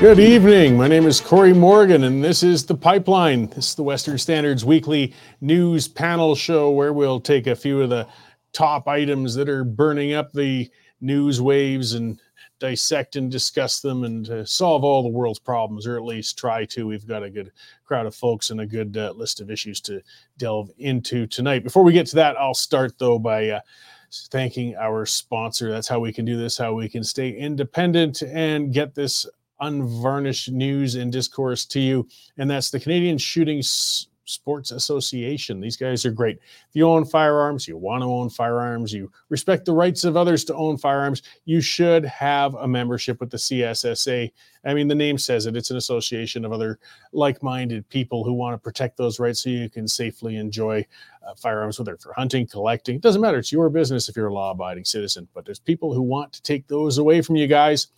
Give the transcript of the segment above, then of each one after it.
Good evening. My name is Cory Morgan, and this is The Pipeline. This is the Western Standard's weekly news panel show where we'll take a few of the top items that are burning up the news waves and dissect and discuss them and uh, solve all the world's problems, or at least try to. We've got a good crowd of folks and a good uh, list of issues to delve into tonight. Before we get to that, I'll start though by uh, thanking our sponsor. That's how we can do this, how we can stay independent and get this unvarnished news and discourse to you. And that's the Canadian Shooting Sports Association. These guys are great. If you own firearms, you want to own firearms, you respect the rights of others to own firearms, you should have a membership with the CSSA. I mean, the name says it, it's an association of other like minded people who want to protect those rights so you can safely enjoy uh, firearms, whether for hunting, collecting. It doesn't matter. It's your business if you're a law abiding citizen. But there's people who want to take those away from you guys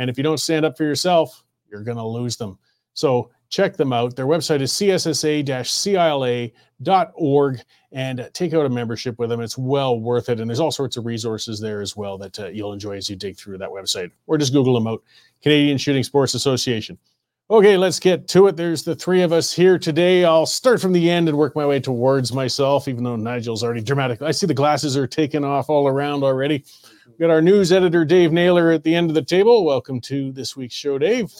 and if you don't stand up for yourself, you're going to lose them. So check them out. Their website is cssa-cila.org and take out a membership with them. It's well worth it. And there's all sorts of resources there as well that uh, you'll enjoy as you dig through that website or just Google them out. Canadian Shooting Sports Association. Okay, let's get to it. There's the three of us here today. I'll start from the end and work my way towards myself, even though Nigel's already dramatic. I see the glasses are taken off all around already. We got our news editor, Dave Naylor, at the end of the table. Welcome to this week's show, Dave.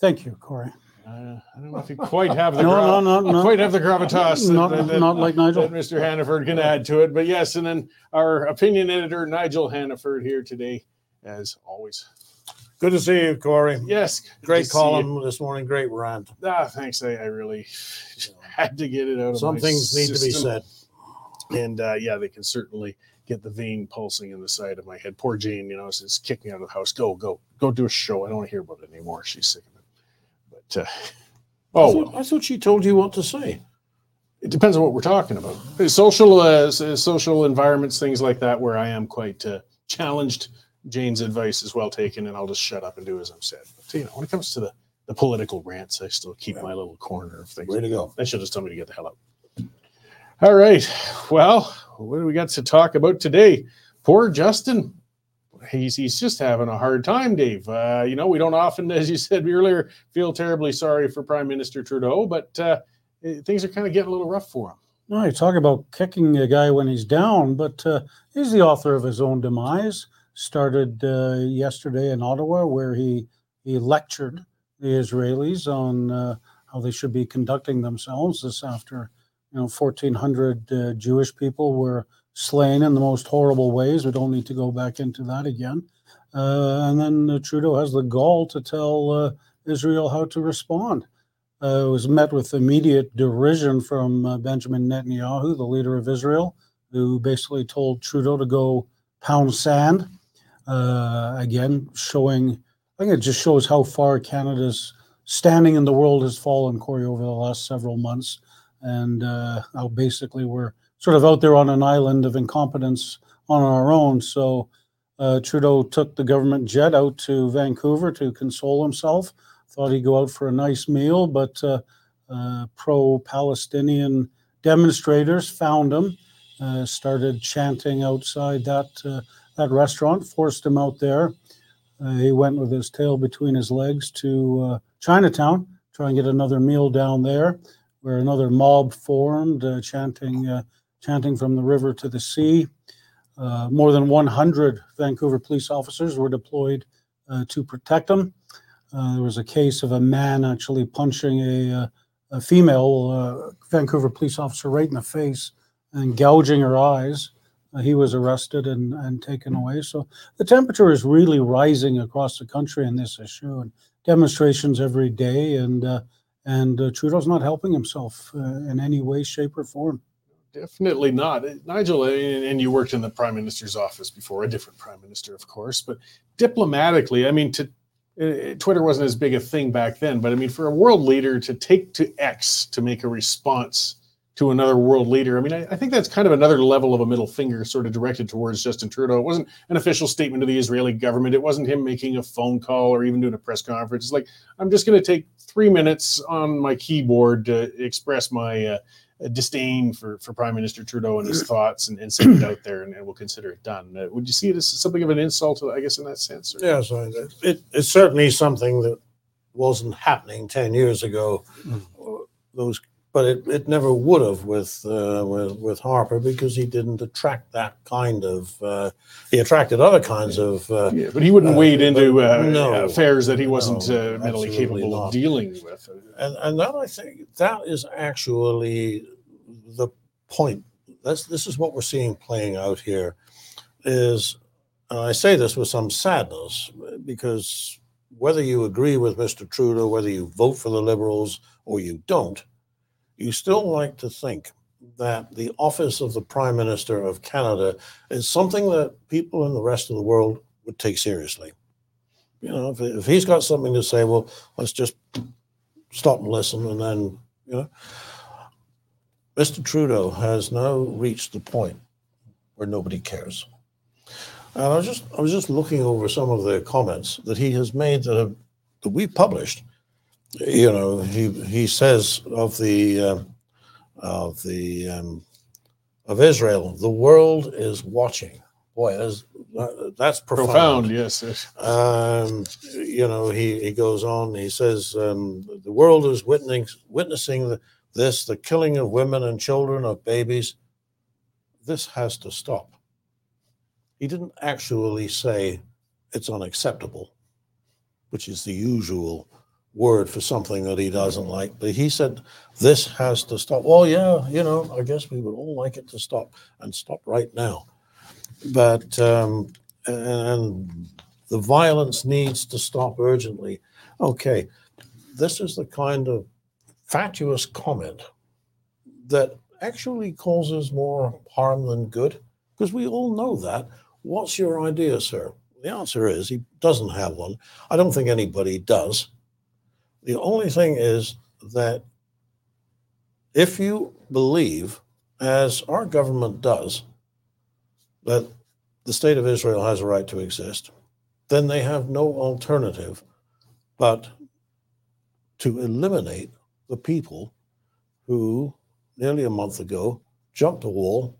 Thank you, Cory. Uh, I don't know if you quite have the No, gra- no, no, no. quite have the gravitas that, Not- that- that- not like Nigel. that Mr. Hannaford can add to it. But yes, and then our opinion editor, Nigel Hannaford, here today, as always. Good to see you, Cory. Yes, Great see column this morning. Great rant. Ah, thanks. I, I really had to get it out of Some my things need to be said. and uh, yeah, they can certainly get the vein pulsing in the side of my head. Poor Jane, you know, is kicked me out of the house. Go, go, go do a show. I don't want to hear about it anymore. She's sick of it. But uh, I, oh, thought, well, I thought she told you what to say. it depends on what we're talking about. Social, uh, social environments, things like that, where I am quite uh, challenged. Jane's advice is well taken, and I'll just shut up and do as I'm said. But you know, when it comes to the the political rants, I still keep my little corner of things. Way to go. They should just tell me to get the hell out. All right. Well, what do we got to talk about today? Poor Justin. He's he's just having a hard time, Dave. Uh, you know, we don't often, as you said earlier, feel terribly sorry for Prime Minister Trudeau, but uh, eh, things are kind of getting a little rough for him. No, you talk about kicking a guy when he's down, but uh, he's the author of his own demise. Started uh, yesterday in Ottawa, where he he lectured the Israelis on uh, how they should be conducting themselves. This after you know 1,400 uh, Jewish people were slain in the most horrible ways. We don't need to go back into that again. Uh, and then uh, Trudeau has the gall to tell uh, Israel how to respond. Uh, it was met with immediate derision from Benjamin Netanyahu, the leader of Israel, who basically told Trudeau to go pound sand. Again, showing, I think it just shows how far Canada's standing in the world has fallen, Cory, over the last several months, and uh, basically we're sort of out there on an island of incompetence on our own. So uh, Trudeau took the government jet out to Vancouver to console himself thought he'd go out for a nice meal, but uh, uh, pro-Palestinian demonstrators found him, uh, started chanting outside that uh, that restaurant, forced him out there. Uh, he went with his tail between his legs to Chinatown, try and get another meal down there, where another mob formed, uh, chanting uh, chanting from the river to the sea. Uh, more than 100 Vancouver police officers were deployed uh, to protect them. Uh, there was a case of a man actually punching a, uh, a female Vancouver police officer right in the face and gouging her eyes. He was arrested and, and taken away. So the temperature is really rising across the country in this issue, and demonstrations every day. And and uh, Trudeau's not helping himself uh, in any way, shape, or form. Definitely not. Uh, Nigel, and you worked in the prime minister's office before, a different prime minister, of course, but diplomatically, I mean, to uh, Twitter wasn't as big a thing back then, but I mean, for a world leader to take to X to make a response to another world leader, I mean, I, I think that's kind of another level of a middle finger sort of directed towards Justin Trudeau. It wasn't an official statement to the Israeli government. It wasn't him making a phone call or even doing a press conference. It's like, I'm just going to take three minutes on my keyboard to express my uh, disdain for, for Prime Minister Trudeau and his thoughts and, and send it out there and, and we'll consider it done. Uh, would you see it as something of an insult, to I guess, in that sense? or- Yes, I- it, it's certainly something that wasn't happening 10 years ago. or Those, but it, it never would have with, uh, with, with Harper because he didn't attract that kind of, uh, he attracted other kinds of, uh, Yeah, but he wouldn't Uh, wade into uh, no, affairs that he wasn't no, uh, mentally capable not. of dealing with. and, and that I think that is actually the point. That's, this is what we're seeing playing out here is, and I say this with some sadness because whether you agree with Mr. Trudeau, whether you vote for the Liberals or you don't, you still like to think that the office of the Prime Minister of Canada is something that people in the rest of the world would take seriously. You know, if, if he's got something to say, well, let's just stop and listen, and then, you know. Mr. Trudeau has now reached the point where nobody cares. And I was just I was just looking over some of the comments that he has made that have that we published. You know, he he says of the uh, of the um, of Israel, the world is watching. Boy, that's that's profound. Profound, yes. yes. Um, you know, he, he goes on, he says, um, the world is witnessing, witnessing the, this, the killing of women and children, of babies. This has to stop. He didn't actually say it's unacceptable, which is the usual word for something that he doesn't like. But he said, this has to stop. Well, yeah, you know, I guess we would all like it to stop and stop right now. But, um, and the violence needs to stop urgently. Okay, this is the kind of fatuous comment that actually causes more harm than good, because we all know that. What's your idea, sir? The answer is he doesn't have one. I don't think anybody does. The only thing is that if you believe, as our government does, that the state of Israel has a right to exist, then they have no alternative but to eliminate the people who nearly a month ago jumped a wall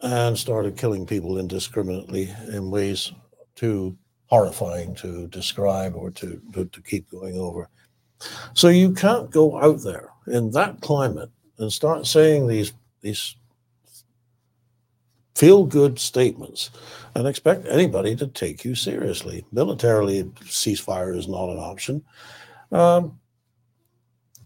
and started killing people indiscriminately in ways too horrifying to describe or to, to, to keep going over. So you can't go out there in that climate and start saying these these feel good statements and expect anybody to take you seriously. Militarily, ceasefire is not an option. Um,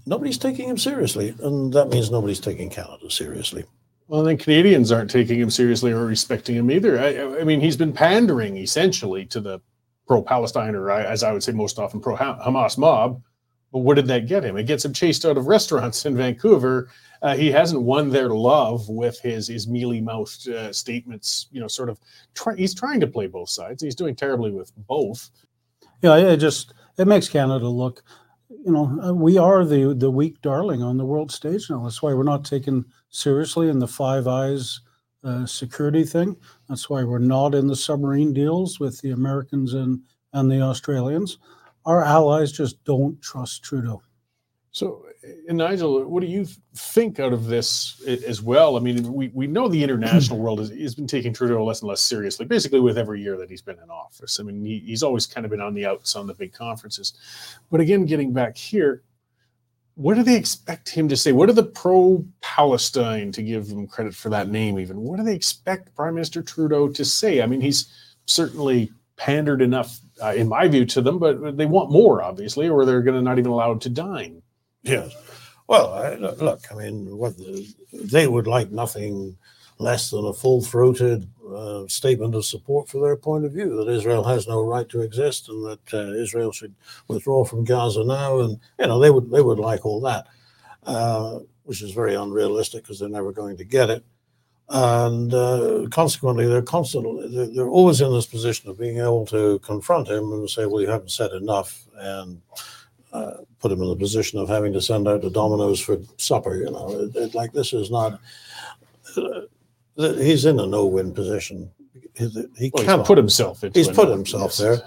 nobody's taking him seriously, and that means nobody's taking Canada seriously. Well, then Canadians aren't taking him seriously or respecting him either. I, I mean, he's been pandering essentially to the pro-Palestine, or as I would say most often, pro-Hamas mob. But what did that get him? It gets him chased out of restaurants in Vancouver. Uh, he hasn't won their love with his his mealy mouthed uh, statements. You know, sort of. Try, he's trying to play both sides. He's doing terribly with both. Yeah, it just it makes Canada look, you know, uh, we are the the weak darling on the world stage now. That's why we're not taken seriously in the Five Eyes uh, security thing. That's why we're not in the submarine deals with the Americans and and the Australians. Our allies just don't trust Trudeau. So, uh, Nigel, what do you think out of this as well? I mean, we, we know the international world has, has been taking Trudeau less and less seriously, basically with every year that he's been in office. I mean, he, he's always kind of been on the outs on the big conferences. But again, getting back here, what do they expect him to say? What are the pro Palestine, to give them credit for that name, even? What do they expect Prime Minister Trudeau to say? I mean, he's certainly pandered enough, uh, in my view, to them, but they want more, obviously, or they're going to not even allowed to dine. Yes. Well, I, look, I mean, what the, they would like nothing less than a full-throated uh, statement of support for their point of view that Israel has no right to exist and that uh, Israel should withdraw from Gaza now, and you know they would they would like all that, uh, which is very unrealistic because they're never going to get it, and uh, consequently they're constantly they're, they're always in this position of being able to confront him and say, well, you haven't said enough, and uh, put him in the position of having to send out the dominoes for supper. You know, it, it, like this is not. Uh, he's in a no-win position. He, he Well, cannot. he's put himself He's put himself there.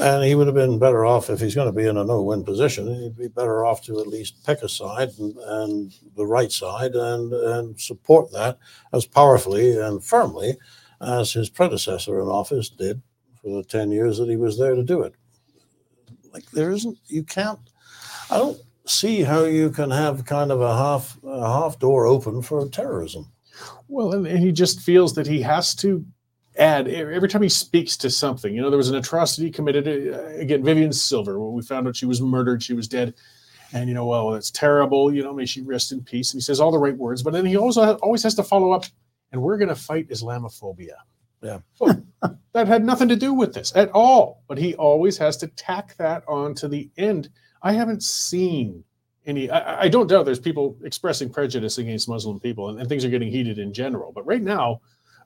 And he would have been better off if he's going to be in a no-win position. He'd be better off to at least pick a side and, and the right side and and support that as powerfully and firmly as his predecessor in office did for the ten years that he was there to do it. Like there isn't, you can't. I don't see how you can have kind of a half a half door open for terrorism. Well, and, and he just feels that he has to add every time he speaks to something. You know, there was an atrocity committed uh, again. Vivian Silver. When we found out she was murdered, she was dead, and you know, well, that's terrible. You know, may she rest in peace. And he says all the right words, but then he also always has to follow up. And we're going to fight Islamophobia. Yeah. Well, that had nothing to do with this at all. But he always has to tack that on to the end. I haven't seen any. I, I don't doubt there's people expressing prejudice against Muslim people, and, and things are getting heated in general. But right now,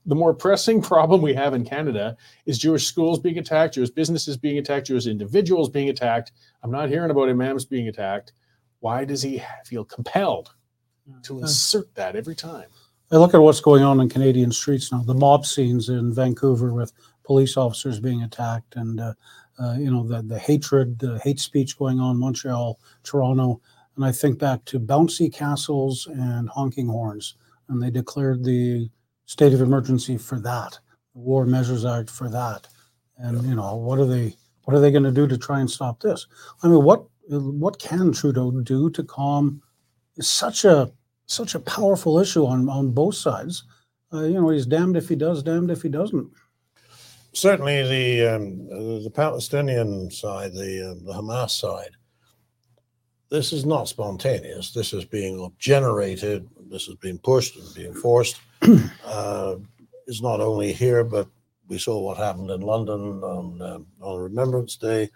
the more pressing problem we have in Canada is Jewish schools being attacked, Jewish businesses being attacked, Jewish individuals being attacked. I'm not hearing about imams being attacked. Why does he feel compelled to insert that every time? I look at what's going on in Canadian streets now. The mob scenes in Vancouver with police officers being attacked, and uh, uh, you know the the hatred, the hate speech going on in Montreal, Toronto, and I think back to bouncy castles and honking horns, and they declared the state of emergency for that, the War Measures Act for that, and you know what are they what are they going to do to try and stop this? I mean, what what can Trudeau do to calm such a such a powerful issue on, on both sides. Uh, you know, he's damned if he does, damned if he doesn't. Certainly, the um, the Palestinian side, the uh, the Hamas side, this is not spontaneous. This is being generated. This is being pushed and being forced. Uh, it's not only here, but we saw what happened in London on, uh, on Remembrance Day.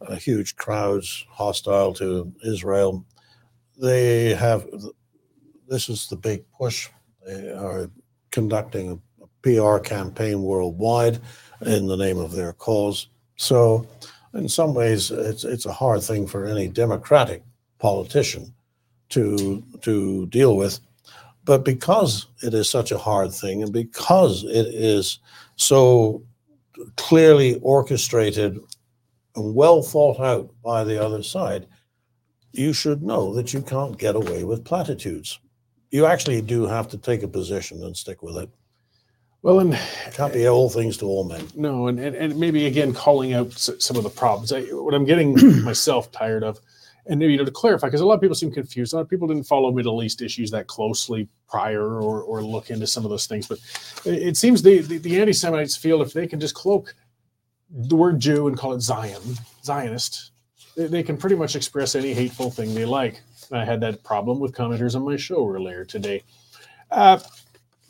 Uh, huge crowds hostile to Israel. They have this is the big push. They are conducting a PR campaign worldwide in the name of their cause. So, in some ways, it's it's a hard thing for any democratic politician to to deal with. But because it is such a hard thing, and because it is so clearly orchestrated and well thought out by the other side, you should know that you can't get away with platitudes you actually do have to take a position and stick with it. Well, and it can't be all things to all men. No, and, and, and maybe again calling out some of the problems. I, what I'm getting myself tired of, and you know to clarify, because a lot of people seem confused. A lot of people didn't follow Middle East issues that closely prior, or or look into some of those things. But it, seems the, the, the anti-Semites feel if they can just cloak the word Jew and call it Zion, Zionist, they, they can pretty much express any hateful thing they like. I had that problem with commenters on my show earlier today. Uh,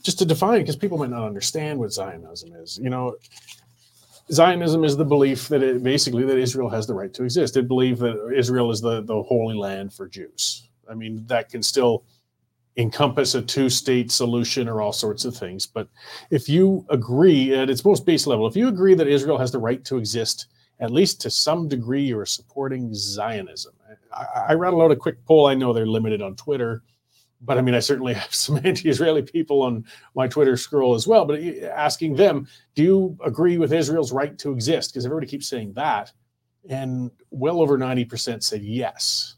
just to define, because people might not understand what Zionism is. You know, Zionism is the belief that it basically that Israel has the right to exist. It believes that Israel is the the holy land for Jews. I mean, that can still encompass a two-state solution or all sorts of things. But if you agree at its most base level, if you agree that Israel has the right to exist, at least to some degree, you're supporting Zionism. I, I out a quick poll. I know they're limited on Twitter, but I mean, I certainly have some anti-Israeli people on my Twitter scroll as well. But asking them, do you agree with Israel's right to exist? Because everybody keeps saying that, and well over ninety percent said yes.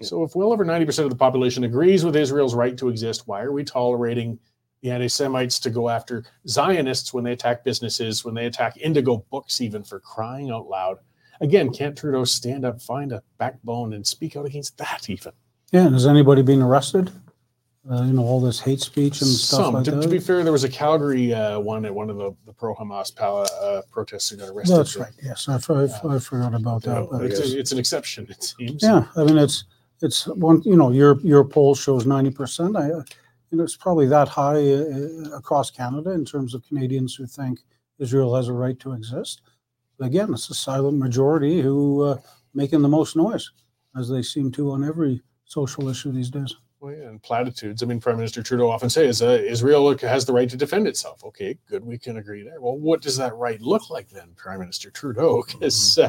So if well over ninety percent of the population agrees with Israel's right to exist, why are we tolerating the anti-Semites to go after Zionists when they attack businesses, when they attack Indigo books, even for crying out loud? again, can't Trudeau stand up, find a backbone, and speak out against that even? Yeah, has anybody been arrested? Uh, you know, all this hate speech and stuff Some. like to, that. to be fair, there was a Calgary uh, one at one of the, the pro Hamas uh, protests who got arrested. That's right. Yes, I, I, I forgot about that. but- It's, it's an exception, it seems. Yeah, I mean, it's, it's one, you know, your, your poll shows ninety percent. I, uh, you know, it's probably that high uh, uh, across Canada in terms of Canadians who think Israel has a right to exist. But again, it's a silent majority who uh, making the most noise, as they seem to on every social issue these days. Well, yeah, and platitudes. I mean, Prime Minister Trudeau often says uh, Israel has the right to defend itself. Okay, good, we can agree there. Well, what does that right look like then, Prime Minister Trudeau? Because, mm-hmm.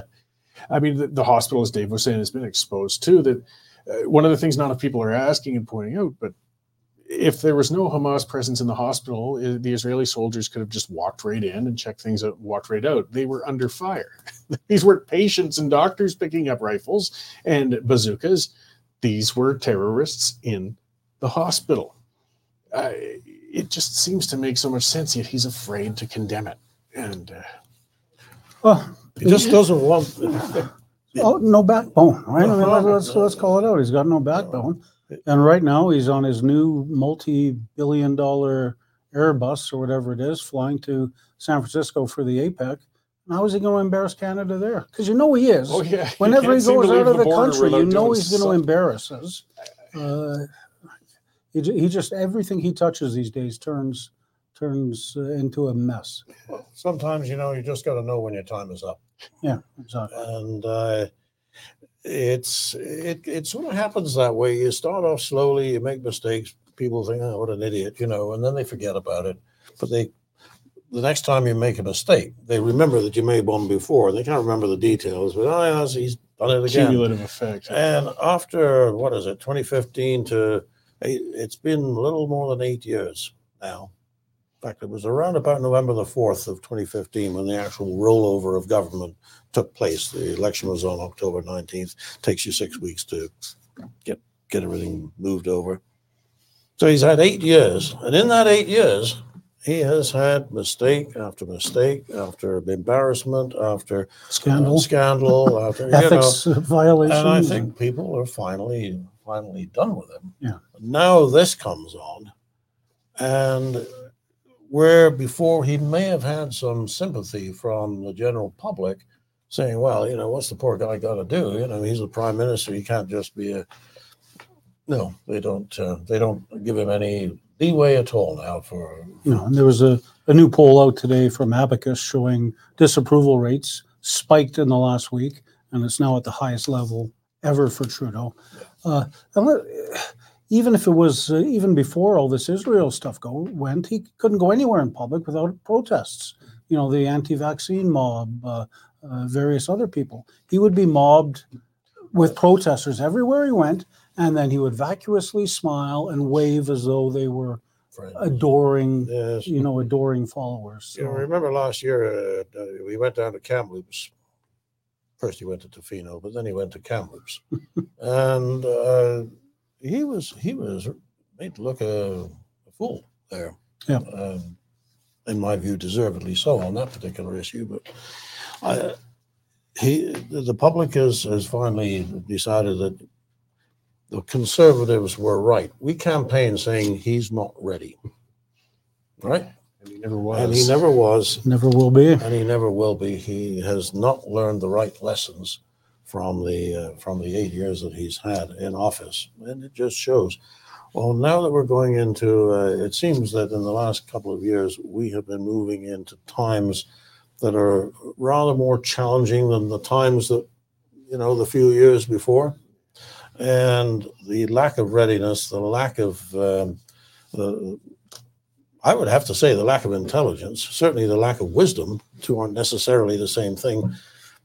uh, I mean, the, the, hospital, as Dave was saying, has been exposed too. That uh, one of the things not enough people are asking and pointing out, but if there was no Hamas presence in the hospital, the Israeli soldiers could have just walked right in and checked things out, walked right out. They were under fire. These weren't patients and doctors picking up rifles and bazookas. These were terrorists in the hospital. Uh, it just seems to make so much sense, yet he's afraid to condemn it. And uh, Well, He just doesn't want. oh, no backbone, right? I mean, Uh-huh. let's, let's call it out. He's got no backbone. And right now he's on his new multi-billion dollar Airbus or whatever it is, flying to San Francisco for the APEC. And How is he going to embarrass Canada there? Because you know he is. oh yeah, Whenever he goes out of the border country, you know he's going to embarrass us. Uh, he, he just everything he touches these days turns turns uh, into a mess. Sometimes, you know, you just got to know when your time is up. Yeah, exactly. and uh, it's it it sort of happens that way. You start off slowly, you make mistakes. People think, "Oh, what an idiot," you know, and then they forget about it. But they, the next time you make a mistake, they remember that you made one before. They can't remember the details, but oh, yeah, he's done it again. cumulative effect. And after what is it, 2015 to eight, it's been a little more than eight years now. In fact, it was around about November the 4th of 2015 when the actual rollover of government took place. The election was on October 19th. Takes you six weeks to get get everything moved over. So he's had eight years, and in that eight years, he has had mistake after mistake after embarrassment after Scandal, scandal after you know, ethics violations. and I think people are finally finally done with him. Yeah. Now this comes on, and where before he may have had some sympathy from the general public, saying, "Well, you know, what's the poor guy got to do? You know, he's the prime minister. He can't just be a." No, they don't. Uh, they don't give him any leeway at all now for. you know, and there was a, a new poll out today from Abacus showing disapproval rates spiked in the last week, and it's now at the highest level ever for Trudeau. Uh, even if it was uh, even before all this Israel stuff go went, he couldn't go anywhere in public without protests. You know, the anti-vaccine mob, uh, uh, various other people. He would be mobbed with protesters everywhere he went, and then he would vacuously smile and wave as though they were friends. adoring Yes. you know, adoring followers. You know, So, remember last year uh, uh, we went down to Kamloops. First he went to Tofino, but then he went to Kamloops, and uh, he was he was made to look a, a fool there. Yeah. Um, in my view, deservedly so on that particular issue. But I, he the the public has has finally decided that the conservatives were right. We campaigned saying he's not ready, right? and he never was. And he never was, never will be. and he never will be. He has not learned the right lessons from the uh, from the eight years that he's had in office, and it just shows. Well, now that we're going into, uh, it seems that in the last couple of years we have been moving into times that are rather more challenging than the times that you know the few years before, and the lack of readiness, the lack of um, the I would have to say the lack of intelligence, certainly the lack of wisdom, two aren't necessarily the same thing,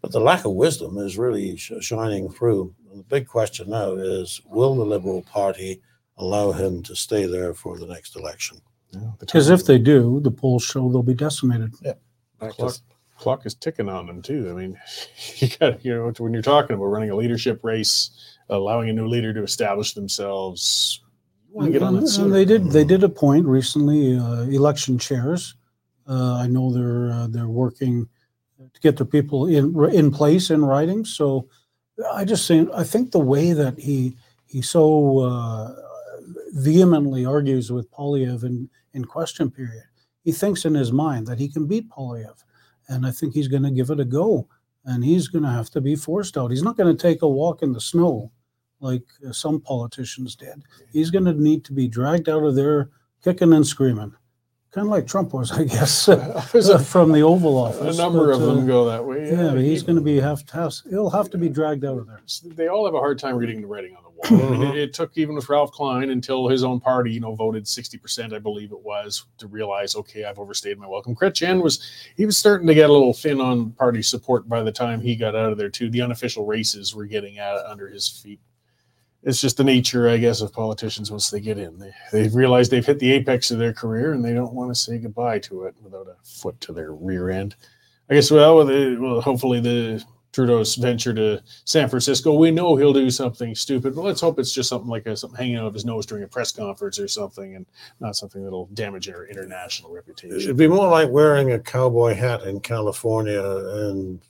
but the lack of wisdom is really sh- shining through. And the big question now is will the Liberal Party allow him to stay there for the next election? Yeah, the Because time- if they do, the polls show they'll be decimated. that clock, clock is ticking on them too. I mean, you got you know when you're talking about running a leadership race, allowing a new leader to establish themselves, you want to get on And- and they did. They did appoint recently uh, election chairs. Uh, I know they're uh, they're working to get their people in in place in writing. So I just think I think the way that he he so uh, vehemently argues with Poilievre in in question period, he thinks in his mind that he can beat Poilievre, and I think he's going to give it a go. And he's going to have to be forced out. He's not going to take a walk in the snow like uh, some politicians did he's going to need to be dragged out of there kicking and screaming kind of like trump was i guess a, from the oval Office. a number but, of them uh, go that way. yeah but he's going to be have to have he'll have to be dragged out of there They all have a hard time reading the writing on the wall. I mean, it, it took even with Ralph Klein until his own party, you know, voted sixty percent, I believe it was, to realize, okay, I've overstayed my welcome. Chrétien was he was starting to get a little thin on party support by the time he got out of there too. The unofficial races were getting at under his feet. It's just the nature, I guess, of politicians once they get in. They they've realized they've hit the apex of their career and they don't want to say goodbye to it without a foot to their rear end. I guess well, well hopefully the Trudeau's venture to San Francisco, we know he'll do something stupid, but let's hope it's just something like a, something hanging out of his nose during a press conference or something, and not something that'll damage our international reputation. It'd be more like wearing a cowboy hat in California and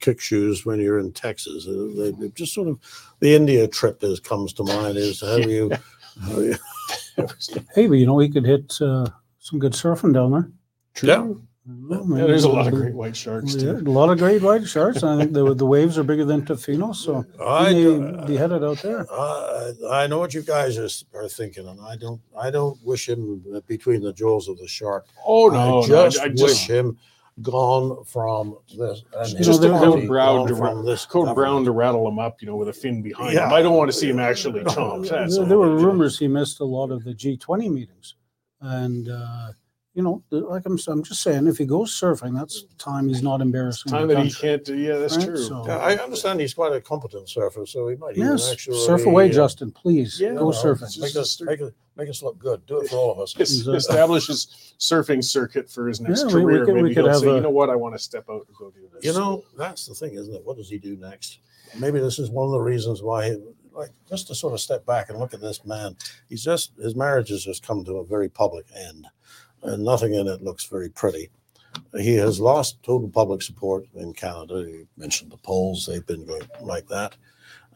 kick shoes when you're in Texas. Uh, They, they just sort of the India trip is comes to mind. Is how you, how you Hey, but you know, we could hit uh, some good surfing down there. True. Well, Yeah, there's a lot of great white sharks Yeah, a lot of great white sharks. I think the the waves are bigger than Tofino, so I, we do- may be headed out there. I, I know what you guys are, are thinking, and I don't. I don't wish him between the jaws of the shark. Oh no, I no, just I wish just him gone from this. and You his know, there- there- party Code Brown to from this Code Brown to rattle him up, you know, with a fin behind Yeah. him. I don't want to see him actually No. chomped. There, there were rumors he missed a lot of the G20 meetings, and uh, you know, like I'm, I'm just saying, if he goes surfing, that's time he's not embarrassing. Time that he can't. do- Yeah, that's right? true. So- Yeah, I understand he's quite a competent surfer, so he might even Yes, actually surf away, uh, Justin, please. Yeah, go no, surfing. Make us, make, us, make us look good. Do it for all of us. Es- He's, uh, establish his surfing circuit for his next Yeah, we- we career. could- we Maybe could he'll have say, a- you know what, I want to step out and go do this. You know, that's the thing, isn't it? What does he do next? Maybe this is one of the reasons why, he, like, just to sort of step back and look at this man. He's just his marriage has just come to a very public end, and nothing in it looks very pretty. He has lost total public support in Canada. You mentioned the polls; they've been going like that.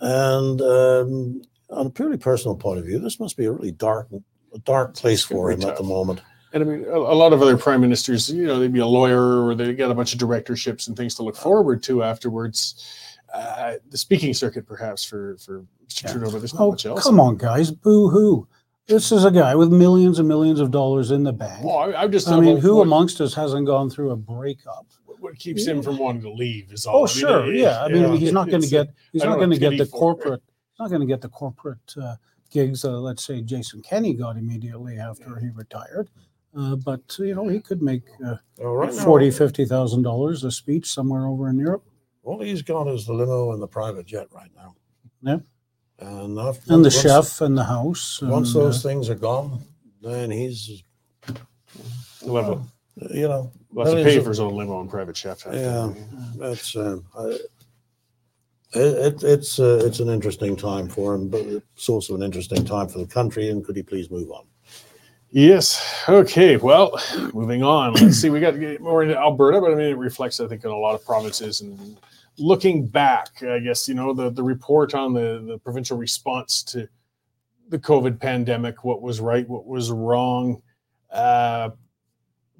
And um, on a purely personal point of view, this must be a really dark, a dark place for very him at the moment. And I mean, a, a lot of other prime ministers, you know, they'd be a lawyer or they got a bunch of directorships and things to look forward to afterwards. Uh, the speaking circuit, perhaps for for Mr. Yeah. Trudeau, but there's not Oh, much else. come on, guys, boo hoo! This is a guy with millions and millions of dollars in the bank. Oh, I, I'm just. I mean, who what, amongst us hasn't gone through a breakup? what keeps him from wanting to leave is all. Oh, I mean, sure, it- yeah. I mean, yeah, he's not going to get he's not going to get the corporate he's not going to get the corporate uh, gigs that let's say Jason Kenney got immediately after he retired. Uh, but you know, he could make uh, right, forty, fifty thousand dollars a speech somewhere over in Europe. All he's got is the limo and the private jet right now. Yeah. And, if- And the once- chef and the house. Once and, uh, those things are gone, then he's, He'll you know, he'll have to millions pay of- for his own limo and private chef. Yeah. that's, um, I, it, it, it's, uh, it's an interesting time for him, but it's also an interesting time for the country. And could he please move on? Yes. Okay. Well, moving on. Let's see. We got to get more into Alberta, but I mean, it reflects, I think, in a lot of provinces. And looking back, I guess you know the the report on the the provincial response to the COVID pandemic. What was right? What was wrong? Uh,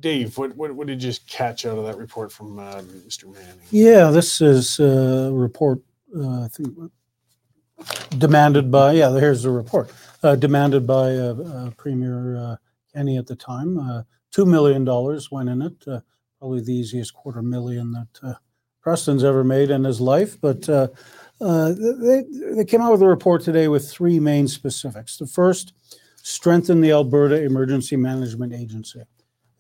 Dave, what, what what did you catch out of that report from uh, Mr. Manning? Yeah, this is a report, uh, I think, demanded by, yeah, here's the report, uh, demanded by uh, uh, Premier Kenney at the time. $2 million went in it, probably the easiest quarter million that Preston's ever made in his life. But uh, uh, they, they came out with a report today with three main specifics. The first, strengthen the Alberta Emergency Management Agency.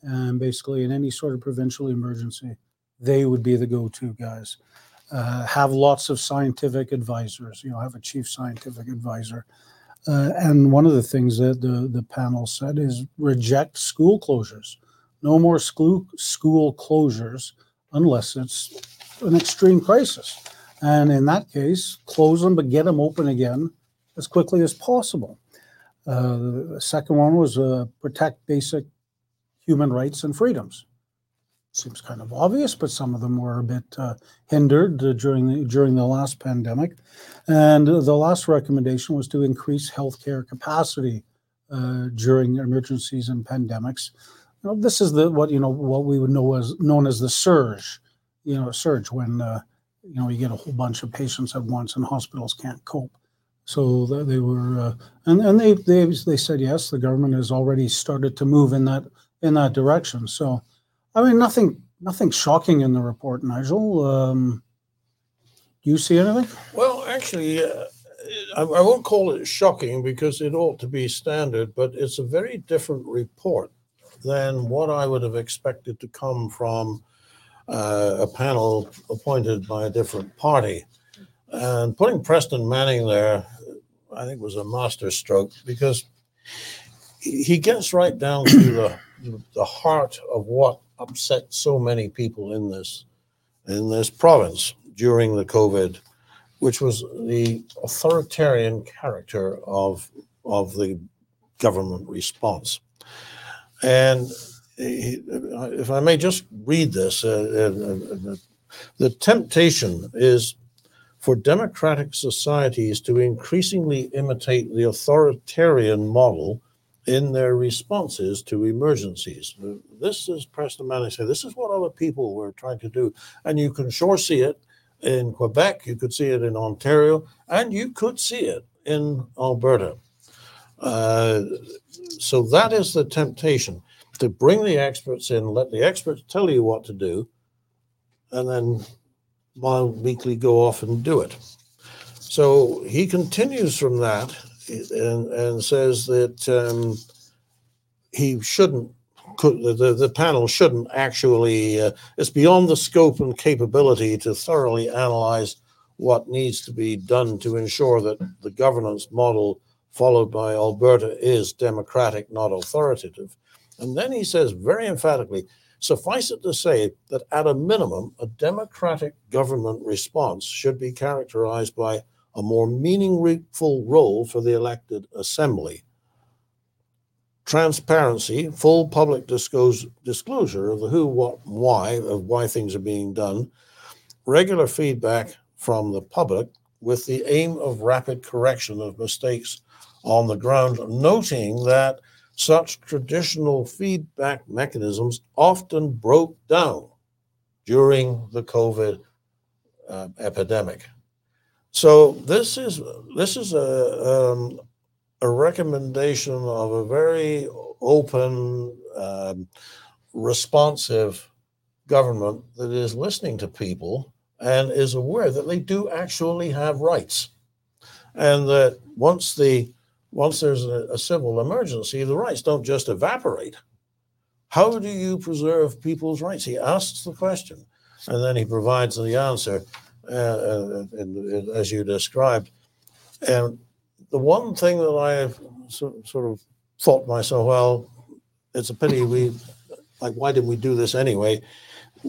And basically, in any sort of provincial emergency, they would be the go-to guys. Uh, have lots of scientific advisors. You know, have a chief scientific advisor. Uh, and one of the things that the the panel said is reject school closures. No more school school closures unless it's an extreme crisis. And in that case, close them but get them open again as quickly as possible. Uh, the second one was uh, protect basic human rights and freedoms seems kind of obvious, but some of them were a bit uh, hindered uh, during the during the last pandemic. And the last recommendation was to increase healthcare capacity uh, during emergencies and pandemics. You know, this is the what you know what we would know as known as the surge. You know, surge when uh, you know you get a whole bunch of patients at once and hospitals can't cope. So they were, uh, and and they they they said yes, the government has already started to move in that in that direction. So. I mean, nothing, nothing shocking in the report, Nigel. Um, do you see anything? Well, actually, uh, I, I won't call it shocking because it ought to be standard, but it's a very different report than what I would have expected to come from uh, a panel appointed by a different party. And putting Preston Manning there, I think was a master stroke because he gets right down to the the heart of what upset so many people in this in this province during the COVID, which was the authoritarian character of of the government response. And if I may just read this, uh, uh, uh, the temptation is for democratic societies to increasingly imitate the authoritarian model in their responses to emergencies. This is Preston Manning said, this is what other people were trying to do. And you can sure see it in Quebec, you could see it in Ontario, and you could see it in Alberta. Uh, so that is the temptation to bring the experts in, let the experts tell you what to do, and then mild weekly go off and do it. So he continues from that and, and says that um, he shouldn't, could, the- the, the panel shouldn't actually, uh, it's beyond the scope and capability to thoroughly analyze what needs to be done to ensure that the governance model followed by Alberta is democratic, not authoritative. And then he says very emphatically, Suffice it to say that at a minimum, a democratic government response should be characterized by a more meaningful role for the elected assembly. Transparency, full public disclosure, disclosure of the who, what, why of why things are being done, regular feedback from the public with the aim of rapid correction of mistakes on the ground, noting that such traditional feedback mechanisms often broke down during the COVID uh, epidemic. So this is this is a um, a recommendation of a very open, um, responsive government that is listening to people and is aware that they do actually have rights, and that once the once there's a, a civil emergency, the rights don't just evaporate. How do you preserve people's rights? He asks the question, and then he provides the answer, uh, uh, and- and as you described. And the one thing that I so, sort of thought myself, well, it's a pity we, like, why did we do this anyway?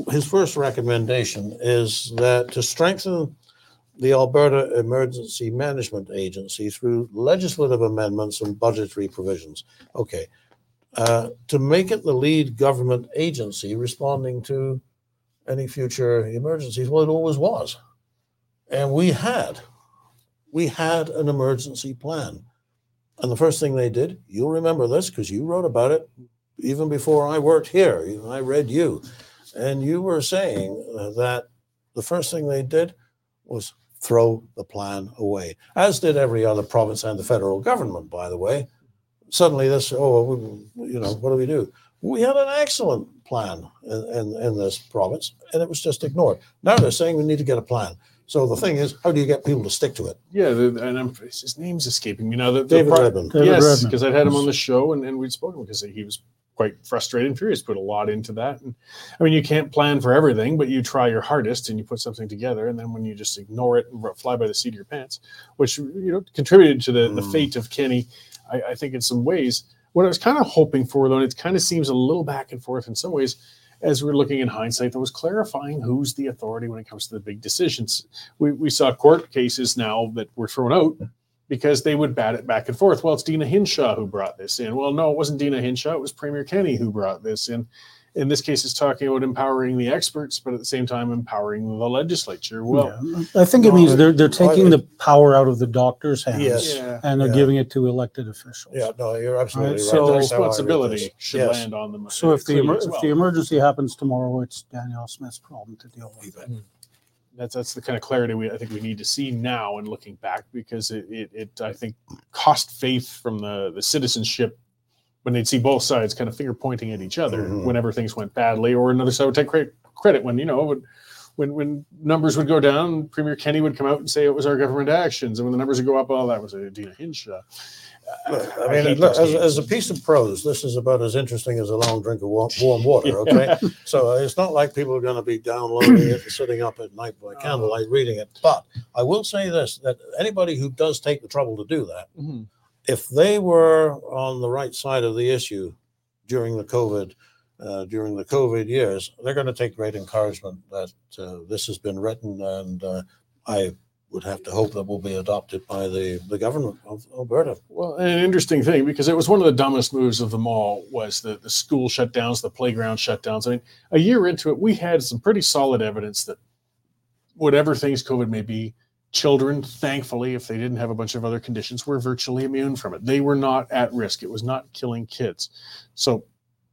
His first recommendation is that to strengthen the Alberta Emergency Management Agency through legislative amendments and budgetary provisions. Okay. Uh, to make it the lead government agency responding to any future emergencies. Well, it always was. And we had, we had an emergency plan. And the first thing they did, you'll remember this because you wrote about it even before I worked here. I read you. And you were saying that the first thing they did was throw the plan away, as did every other province and the federal government, by the way. Suddenly, this, oh, we- you know, what do we do? We had an excellent plan in, in, in this province, and it was just ignored. Now they're saying we need to get a plan. So the thing is, how do you get people to stick to it? Yeah, the, and I'm, his name's escaping me now. The, the David pro- Redman. David yes, because I'd had him on the show and, and we'd spoken because he was quite frustrated and furious, put a lot into that. And I mean, you can't plan for everything, but you try your hardest and you put something together. And then when you just ignore it and fly by the seat of your pants, which, you know, contributed to the, the Mm. fate of Kenney, I, I think in some ways, what I was kind of hoping for, though, and it kind of seems a little back and forth in some ways, as we're looking in hindsight, that was clarifying who's the authority when it comes to the big decisions. We, we saw court cases now that were thrown out because they would bat it back and forth. Well, it's Deena Hinshaw who brought this in. Well, no, it wasn't Deena Hinshaw. It was Premier Kenney who brought this in. In this case, it's talking about empowering the experts, but at the same time, empowering the legislature. Well, Yeah. I think it means they're they're taking the power out of the doctor's hands Yes. yeah, and they're Yeah. giving it to elected officials. Yeah, no, you're absolutely Right, right. so- the That's how I read responsibility should Yes. land on them. So if the emer- as if the emergency happens tomorrow, it's Danielle Smith's problem to deal with. Mm-hmm. That's that's the kind of clarity we I think we need to see now and looking back because it, it, it I think cost faith from the the citizenship when they'd see both sides kind of finger pointing at each other Mhm. whenever things went badly or another side would take credit credit when you know when when when numbers would go down, Premier Kenney would come out and say it was our government actions, and when the numbers would go up, oh, that was a Deena Hinshaw. Look, I mean, hate look, those as, as a piece of prose, this is about as interesting as a long drink of warm, warm water. Okay, so uh, it's not like people are going to be downloading it and sitting up at night by candlelight reading it. But I will say this: that anybody who does take the trouble to do that, Mhm. if they were on the right side of the issue during the COVID, uh, during the COVID years, they're going to take great encouragement that uh, this has been written, and uh, I would have to hope that will be adopted by the the government of Alberta. Well, an interesting thing because it was one of the dumbest moves of them all was the, the school shutdowns, the playground shutdowns. I mean, a year into it, we had some pretty solid evidence that whatever things COVID may be, children, thankfully, if they didn't have a bunch of other conditions, were virtually immune from it. They were not at risk. It was not killing kids. So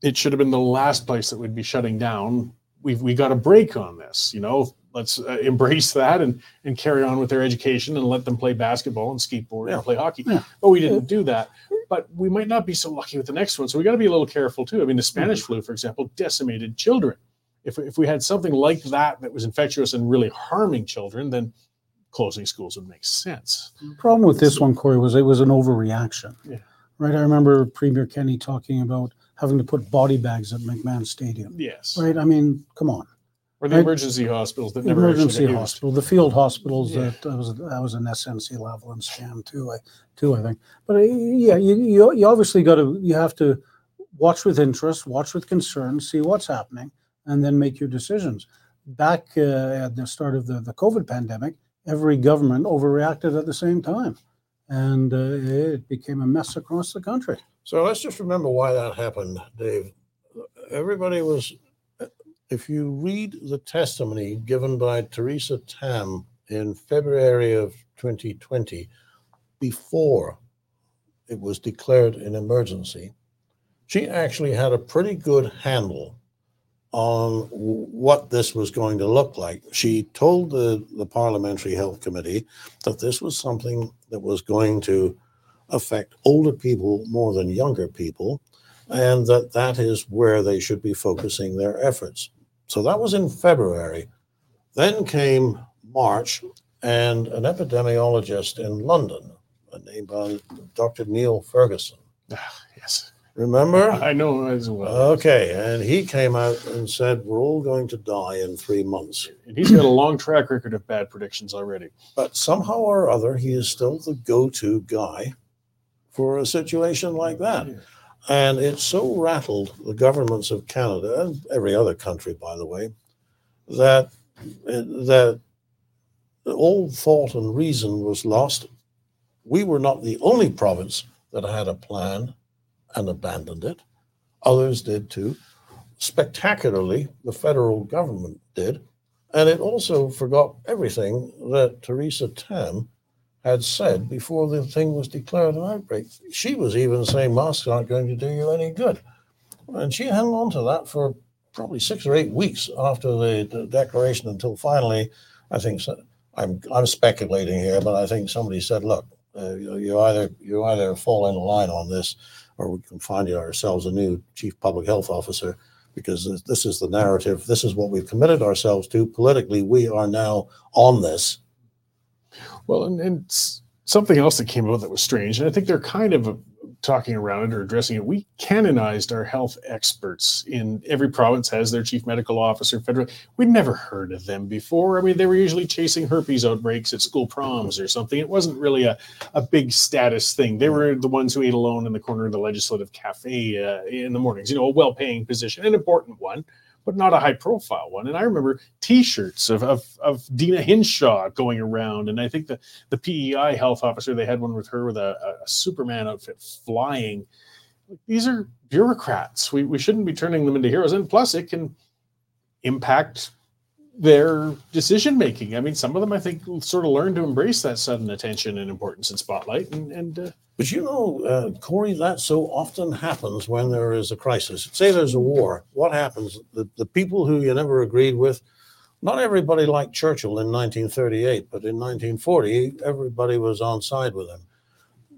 it should have been the last place that we'd be shutting down. We've we got a break on this, you know. Let's uh, embrace that and and carry on with their education and let them play basketball and skateboard Yeah. and play hockey. Yeah. But we didn't do that. But we might not be so lucky with the next one. So we got to be a little careful too. I mean, the Spanish flu, for example, decimated children. If, if we had something like that that was infectious and really harming children, then closing schools would make sense. The problem with this one, Cory, was it was an overreaction. Yeah. Right. I remember Premier Kenney talking about having to put body bags at McMahon Stadium. Yes. Right. I mean, come on. Or the Right. emergency hospitals that never emergency actually got used. hospital, the field hospitals. Yeah. That, that was that was an SNC-Lavalin scam too. I too I think. But uh, yeah, you, you you obviously got to you have to watch with interest, watch with concern, see what's happening, and then make your decisions. Back uh, at the start of the the COVID pandemic, every government overreacted at the same time, and uh, it became a mess across the country. So let's just remember why that happened, Dave. Everybody was, if you read the testimony given by Theresa Tam in February of 2020, before it was declared an emergency, she actually had a pretty good handle on what this was going to look like. She told the, the Parliamentary Health Committee that this was something that was going to affect older people more than younger people, and that that is where they should be focusing their efforts. So that was in February. Then came March, and an epidemiologist in London, named by Dr. Neil Ferguson. Ah, yes. Remember? I know as well. Okay, and he came out and said, We're all going to die in three months. and he's got a long track record of bad predictions already. But somehow or other, he is still the go to guy for a situation like that. And it so rattled the governments of Canada and every other country, by the way, that that all thought and reason was lost. We were not the only province that had a plan and abandoned it. Others did too. Spectacularly, the federal government did. And it also forgot everything that Theresa Tam had said before the thing was declared an outbreak. She was even saying masks aren't going to do you any good. And she hung on to that for probably six or eight weeks after the, the declaration until finally, I think, so- I'm, I'm speculating here, but I think somebody said, look, uh, you, you either you either fall in line on this or we can find ourselves a new chief public health officer because this- this is the narrative. This is what we've committed ourselves to. Politically, we are now on this. Well, and, and something else that came out that was strange, and I think they're kind of uh, talking around it or addressing it. We canonized our health experts in every province has their chief medical officer. Federal, we'd never heard of them before. I mean, they were usually chasing herpes outbreaks at school proms or something. It wasn't really a, a big status thing. They were the ones who ate alone in the corner of the legislative cafe uh, in the mornings. You know, a well-paying position, an important one but not a high profile one. And I remember T-shirts of, of, of Deena Hinshaw going around, and I think the the PEI health officer they had one with her with a, a Superman outfit flying. These are bureaucrats. We we shouldn't be turning them into heroes, and plus it can impact their decision making. I mean, some of them I think sort of learn to embrace that sudden attention and importance and spotlight, and and uh, But you know, uh, Cory, that so often happens when there is a crisis. Say there's a war. What happens? The, the people who you never agreed with, not everybody liked Churchill in 1938, but in 1940, everybody was on side with him.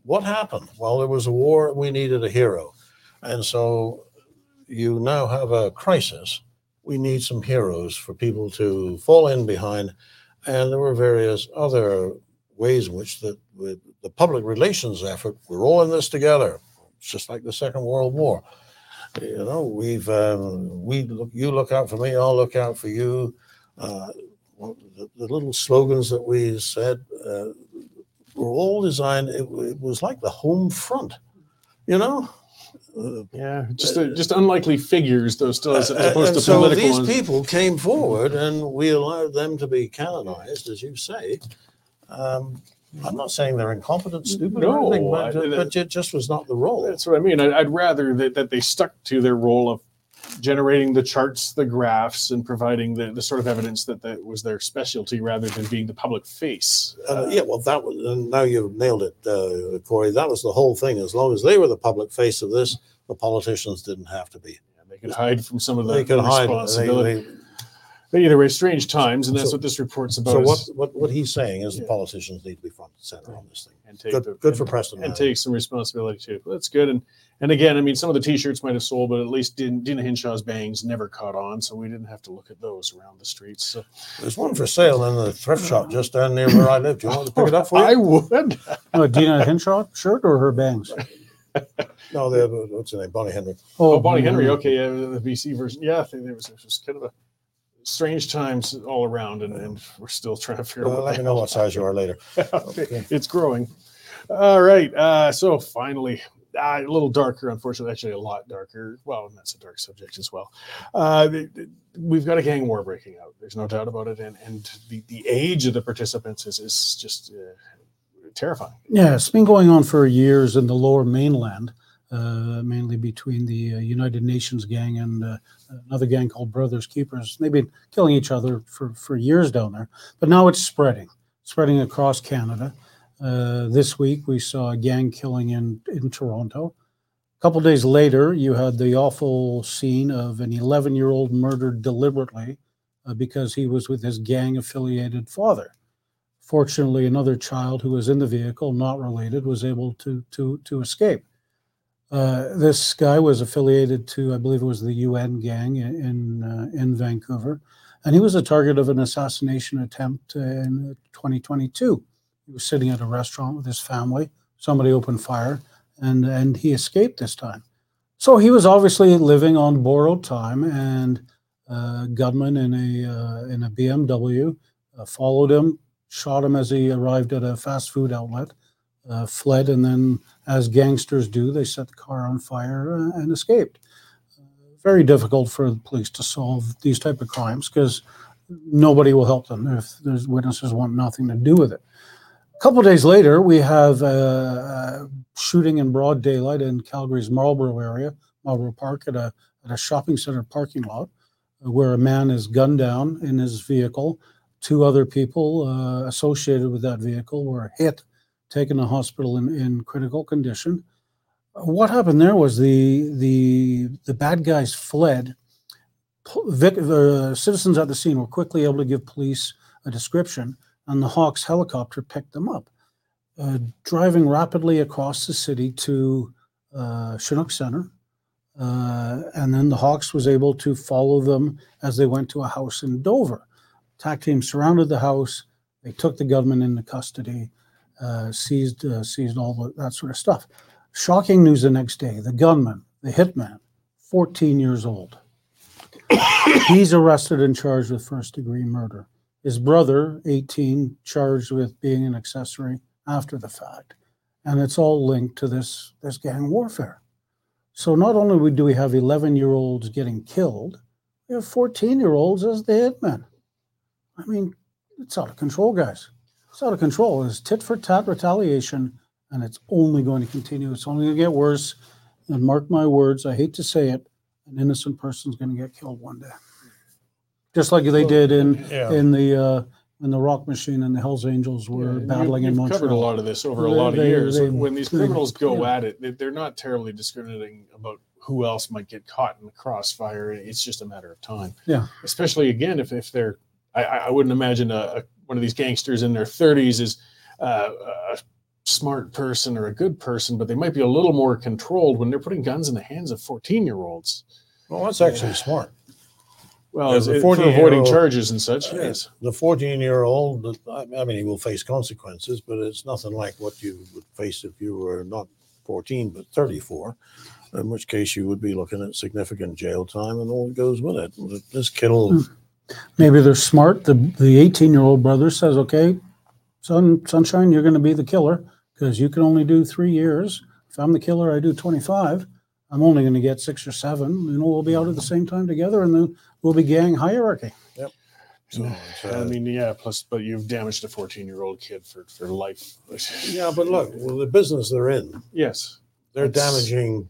What happened? Well, there was a war. We needed a hero. And so you now have a crisis. We need some heroes for people to fall in behind. And there were various other ways in which the, the public relations effort, we're all in this together. It's just like the Second World War. You know, we've um, we look, you look out for me, I'll look out for you. Uh, the, the little slogans that we said uh, were all designed. It, it was like the home front, you know. Uh, Yeah, just uh, just unlikely figures, though, still as, as uh, opposed to so political these ones. people came forward, and we allowed them to be canonized, as you say. Um, I'm not saying they're incompetent, stupid, or anything, but, I- but it just was not the role. That's what I mean. I'd, I'd rather that, that they stuck to their role of generating the charts, the graphs, and providing the, the sort of evidence that that was their specialty rather than being the public face. Uh, yeah, well, that was, and now you've nailed it, uh, Cory. That was the whole thing. As long as they were the public face of this, the politicians didn't have to be. Yeah, They could hide from some of the They could hide. They, responsibility. they, But either way, strange times, and that's So- what this report's about. so what, what, what he's saying is the politicians need to be front and center on this thing. And take Good, the- good for Preston. and take some responsibility too. That's good. And and again, I mean, some of the T-shirts might have sold, but at least Din- Deena Hinshaw's bangs never caught on, so we didn't have to look at those around the streets. So There's one for sale in the thrift shop just down near where I live. Do you want to pick it up for me? I would. Oh, Dina Hinshaw shirt or her bangs? No, they're, what's her name? Bonnie Henry. Oh, Bonnie Henry. Okay, yeah, the BC version. Yeah, I think there was, it was kind of a strange times all around, and, and we're still trying to figure Well, out. let me know what size you are later. okay. It's growing. All right. Uh, so finally, uh, a little darker, unfortunately, actually a lot darker. Well, and that's a dark subject as well. Uh, th- th- we've got a gang war breaking out. There's no doubt about it, and and the, the age of the participants is is just uh, terrifying. Yeah, it's been going on for years in the lower mainland, mainly between the uh, United Nations gang and uh, another gang called Brothers Keepers. They've been killing each other for, for years down there, but now it's spreading, spreading across Canada. Uh, this week we saw a gang killing in, in Toronto. A couple days later, you had the awful scene of an 11 year old murdered deliberately uh, because he was with his gang affiliated father fortunately another child who was in the vehicle not related was able to to to escape uh, this guy was affiliated to i believe it was the un gang in uh, in vancouver. And he was a target of an assassination attempt in 2022 he was sitting at a restaurant with his family. Somebody opened fire and and he escaped this time. So he was obviously living on borrowed time and uh, gunman in a uh, in a bmw uh, followed him shot him as he arrived at a fast food outlet, uh, fled, and then, as gangsters do, they set the car on fire uh, and escaped. Uh, very difficult for the police to solve these type of crimes because nobody will help them if there's witnesses want nothing to do with it. A couple days later, we have a, a shooting in broad daylight in Calgary's Marlborough area, Marlborough Park, at a at a shopping center parking lot, uh, where a man is gunned down in his vehicle two other people uh, associated with that vehicle were hit, taken to hospital in, in critical condition. What happened there was the the the bad guys fled. Vic, the citizens at the scene were quickly able to give police a description, and the HAWCS helicopter picked them up, uh, driving rapidly across the city to uh, Chinook Center. Uh, and then the HAWCS was able to follow them as they went to a house in Dover attack team surrounded the house. They took the gunman into custody, uh, seized uh, seized all the, that sort of stuff. Shocking news the next day: the gunman, the hitman, 14 years old. He's arrested and charged with first degree murder. His brother, 18, charged with being an accessory after the fact, and it's all linked to this this gang warfare. So not only do we have 11 year olds getting killed, we have 14 year olds as the hitmen. I mean, it's out of control, guys. It's out of control. It's tit for tat retaliation, and it's only going to continue. It's only going to get worse. And mark my words, I hate to say it, an innocent person's going to get killed one day, just like they did in Yeah. in the uh, in the Rock Machine and the Hell's Angels were and battling in Montreal. covered a lot of this over a lot of they- years. they- when these they- criminals go yeah. at it, they- they're not terribly discriminating about who else might get caught in the crossfire. It's just a matter of time. Yeah. Especially again, if, if they're, I, I I wouldn't imagine a, a one of these gangsters in their 30s is uh, a smart person or a good person, but they might be a little more controlled when they're putting guns in the hands of 14 year olds. Well, that's actually smart. Well, Yeah, is it for 14 avoiding year old- charges and such. Yeah. Yes. the 14 year old, I I mean, he will face consequences, but it's nothing like what you would face if you were not 14, but 34, in which case you would be looking at significant jail time and all that goes with it. This kid will, Maybe they're smart. The the 18 year old brother says, "Okay, son, sunshine, you're going to be the killer because you can only do three years. If I'm the killer, I do 25. I'm only going to get six or seven. You know, we'll be out at the same time together, and then we'll be gang hierarchy." Yep. So it's, I uh, mean, yeah. Plus, but you've damaged a 14 year old kid for for life. yeah, but look, well, the business they're in, Yes. they're damaging.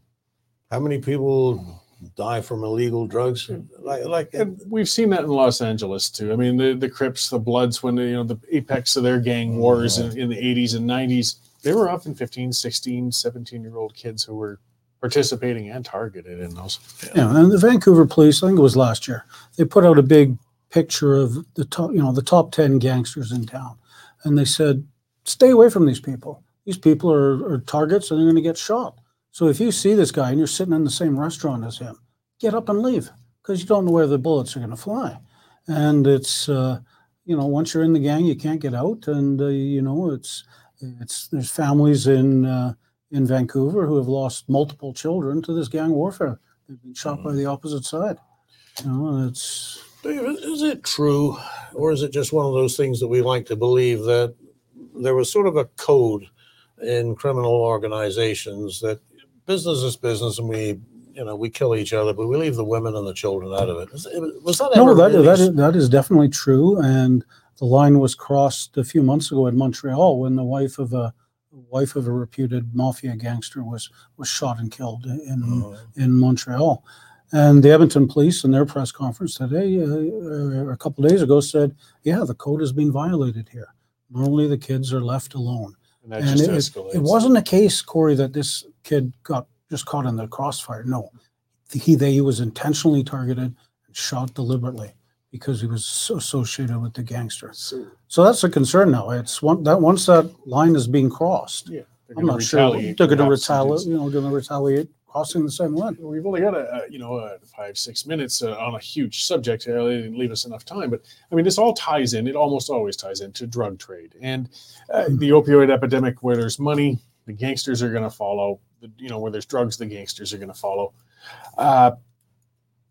How many people die from illegal drugs? Hmm. Like, like And we've seen that in Los Angeles too. I mean, the the Crips, the Bloods, when they, you know the apex of their gang mm-hmm. wars in, in the 80s and 90s, they were often 15, 16, 17 year old kids who were participating and targeted in those. Yeah, and the Vancouver police, I think it was last year, they put out a big picture of the top, you know, the top 10 gangsters in town. And they said, stay away from these people. These people are, are targets and they're going to get shot. So if you see this guy and you're sitting in the same restaurant as him, get up and leave because you don't know where the bullets are going to fly. And it's, uh, you know, once you're in the gang, you can't get out. And, uh, you know, it's, it's, there's families in, uh, in Vancouver who have lost multiple children to this gang warfare. They've been shot by the opposite side. You know, it's David, is it true, or is it just one of those things that we like to believe that there was sort of a code in criminal organizations that business is business, and we, you know, we kill each other, but we leave the women and the children out of it. Was, was that no, ever that really that that is definitely true. And the line was crossed a few months ago in Montreal when the wife of a wife of a reputed mafia gangster was was shot and killed in Uh, in Montreal. And the Edmonton police in their press conference today, uh, uh, a couple days ago, said, "Yeah, the code has been violated here. Normally, the kids are left alone." And and it, it wasn't a case, Cory, that this kid got just caught in the crossfire. No, he they, he was intentionally targeted and shot deliberately because he was so associated with the gangster. So, So that's a concern now. It's one that once that line is being crossed, yeah, I'm not sure they're going to perhaps and do retaliate. You know, going to retaliate crossing the same line. We've only got a, a you know uh five six minutes uh, on a huge subject. Uh, they didn't leave us enough time, but I mean this all ties in. It almost always ties into drug trade and uh, the opioid epidemic. Where there's money, the gangsters are going to follow. The, you know where there's drugs, the gangsters are going to follow. Uh,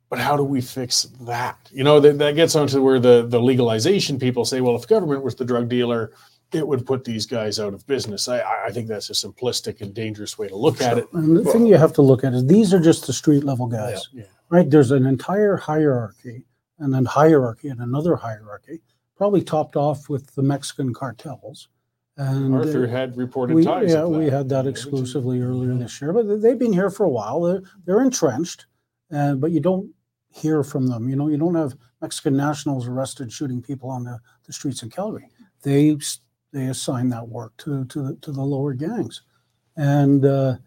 but how do we fix that? You know that, that gets onto where the the legalization people say, well, if government was the drug dealer, it would put these guys out of business. I I think that's a simplistic and dangerous way to look at it. And the thing you have to look at is these are just the street level guys, Yeah. right? There's an entire hierarchy and then hierarchy and another hierarchy, probably topped off with the Mexican cartels. And Arthur uh, had reported we, ties. yeah, we had that exclusively earlier this year, but they- they've been here for a while. They're, they're entrenched, uh, but you don't hear from them. You know, you don't have Mexican nationals arrested shooting people on the, the streets in Calgary. They they assign that work to to the, to the lower gangs, and uh,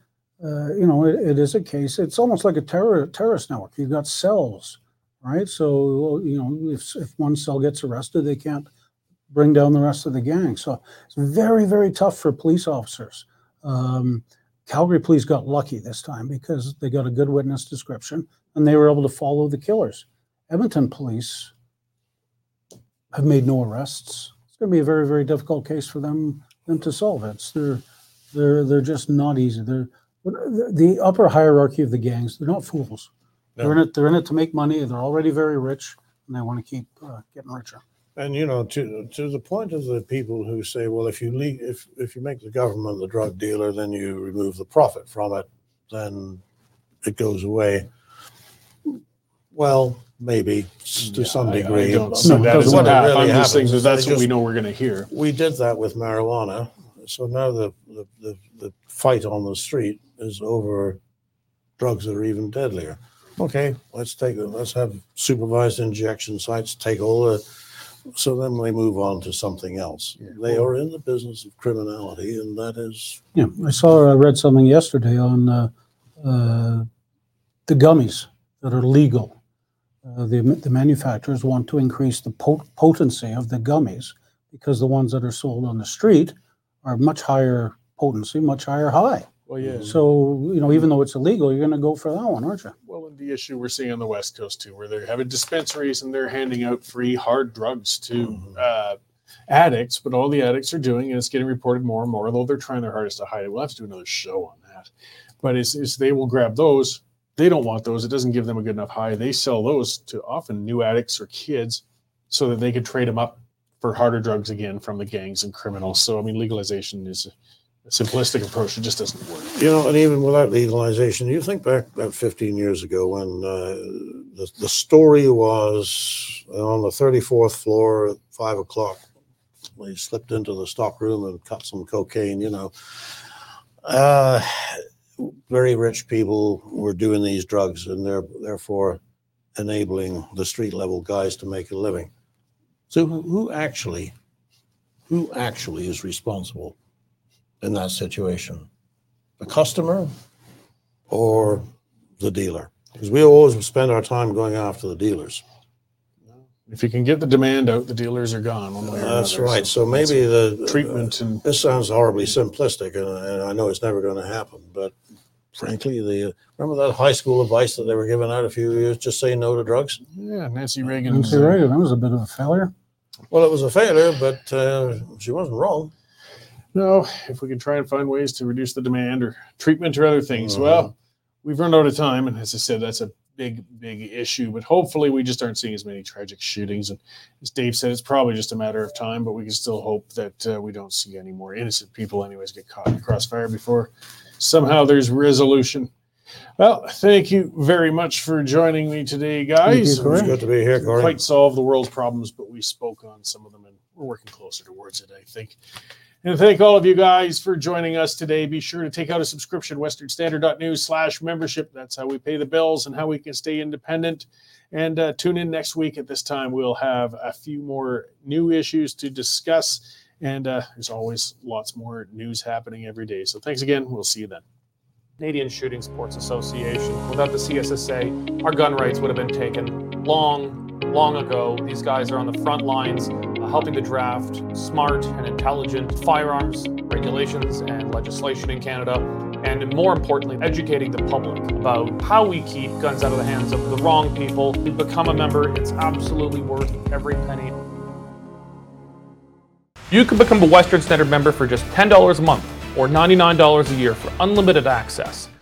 uh, you know it, it is a case. It's almost like a terror terrorist network. You've got cells, right? So you know if if one cell gets arrested, they can't bring down the rest of the gang. So it's very, very tough for police officers. Um, Calgary police got lucky this time because they got a good witness description and they were able to follow the killers. Edmonton police have made no arrests. It's going to be a very, very difficult case for them them to solve. It's they're they're they're just not easy. They're the, upper hierarchy of the gangs. They're not fools. They're in it. They're in it to make money. They're already very rich, and they want to keep uh, getting richer. And you know, to to the point of the people who say, well, if you le- if if you make the government the drug dealer, then you remove the profit from it, then it goes away. Well, maybe to Yeah, some I- I degree. don't see No, that what really I'm just happens that is that's they what we know we're going to hear. we did that with marijuana. So now the, the, the, the fight on the street is over drugs that are even deadlier. Okay, let's take. Let's have supervised injection sites, take all the, so then we move on to something else. They are in the business of criminality and that is, Yeah, I saw, I read something yesterday on uh, uh, the gummies that are legal. Uh, the, the manufacturers want to increase the pot- potency of the gummies because the ones that are sold on the street are much higher potency, much higher high. Well, yeah. So, you know, even though it's illegal, you're going to go for that one, aren't you? Well, and the issue we're seeing on the West Coast too, where they're having dispensaries and they're handing out free hard drugs to Mhm. uh, addicts, but all the addicts are doing, and it's getting reported more and more, although they're trying their hardest to hide it. We'll have to do another show on that. But it's, it's they will grab those. They don't want those. It doesn't give them a good enough high. They sell those to often new addicts or kids so that they could trade them up for harder drugs again from the gangs and criminals. So, I mean, legalization is a simplistic approach. It just doesn't work. You know, and even without legalization, you think back about 15 years ago when uh, the, the story was on the 34th floor at five o'clock. We slipped into the stock room and cut some cocaine, you know. Uh, very rich people were doing these drugs and they're therefore enabling the street level guys to make a living. So who actually, who actually is responsible in that situation? the customer or the dealer? Because we always spend our time going after the dealers. If you can get the demand out, the dealers are gone. One way or That's another. right. So maybe the treatment and this sounds horribly simplistic, and, and I know it's never going to happen. But frankly, the remember that high school advice that they were giving out a few years: just say no to drugs. yeah, Nancy Reagan. Nancy Reagan, that was a bit of a failure. Well, it was a failure, but uh, she wasn't wrong. No, if we can try and find ways to reduce the demand or treatment or other things. Mhm. Well, we've run out of time, and as I said, that's a big, big issue. But hopefully, we just aren't seeing as many tragic shootings. And as Dave said, it's probably just a matter of time. But we can still hope that uh, we don't see any more innocent people, anyways, get caught in crossfire before somehow there's resolution. Well, thank you very much for joining me today, guys. you. It's good to be here, Cory. quite solve the world's problems, but we spoke on some of them and we're working closer towards it, I think. And thank all of you guys for joining us today. Be sure to take out a subscription, westernstandard.news slash membership. That's how we pay the bills and how we can stay independent. And uh, tune in next week at this time. We'll have a few more new issues to discuss. And uh, there's always lots more news happening every day. So thanks again. We'll see you then. Canadian Shooting Sports Association. Without the CSSA, our gun rights would have been taken long, long ago. These guys are on the front lines uh, helping to draft smart and intelligent firearms regulations and legislation in Canada. And more importantly, educating the public about how we keep guns out of the hands of the wrong people. To become a member, it's absolutely worth every penny. You can become a Western Standard member for just $10 a month or $99 a year for unlimited access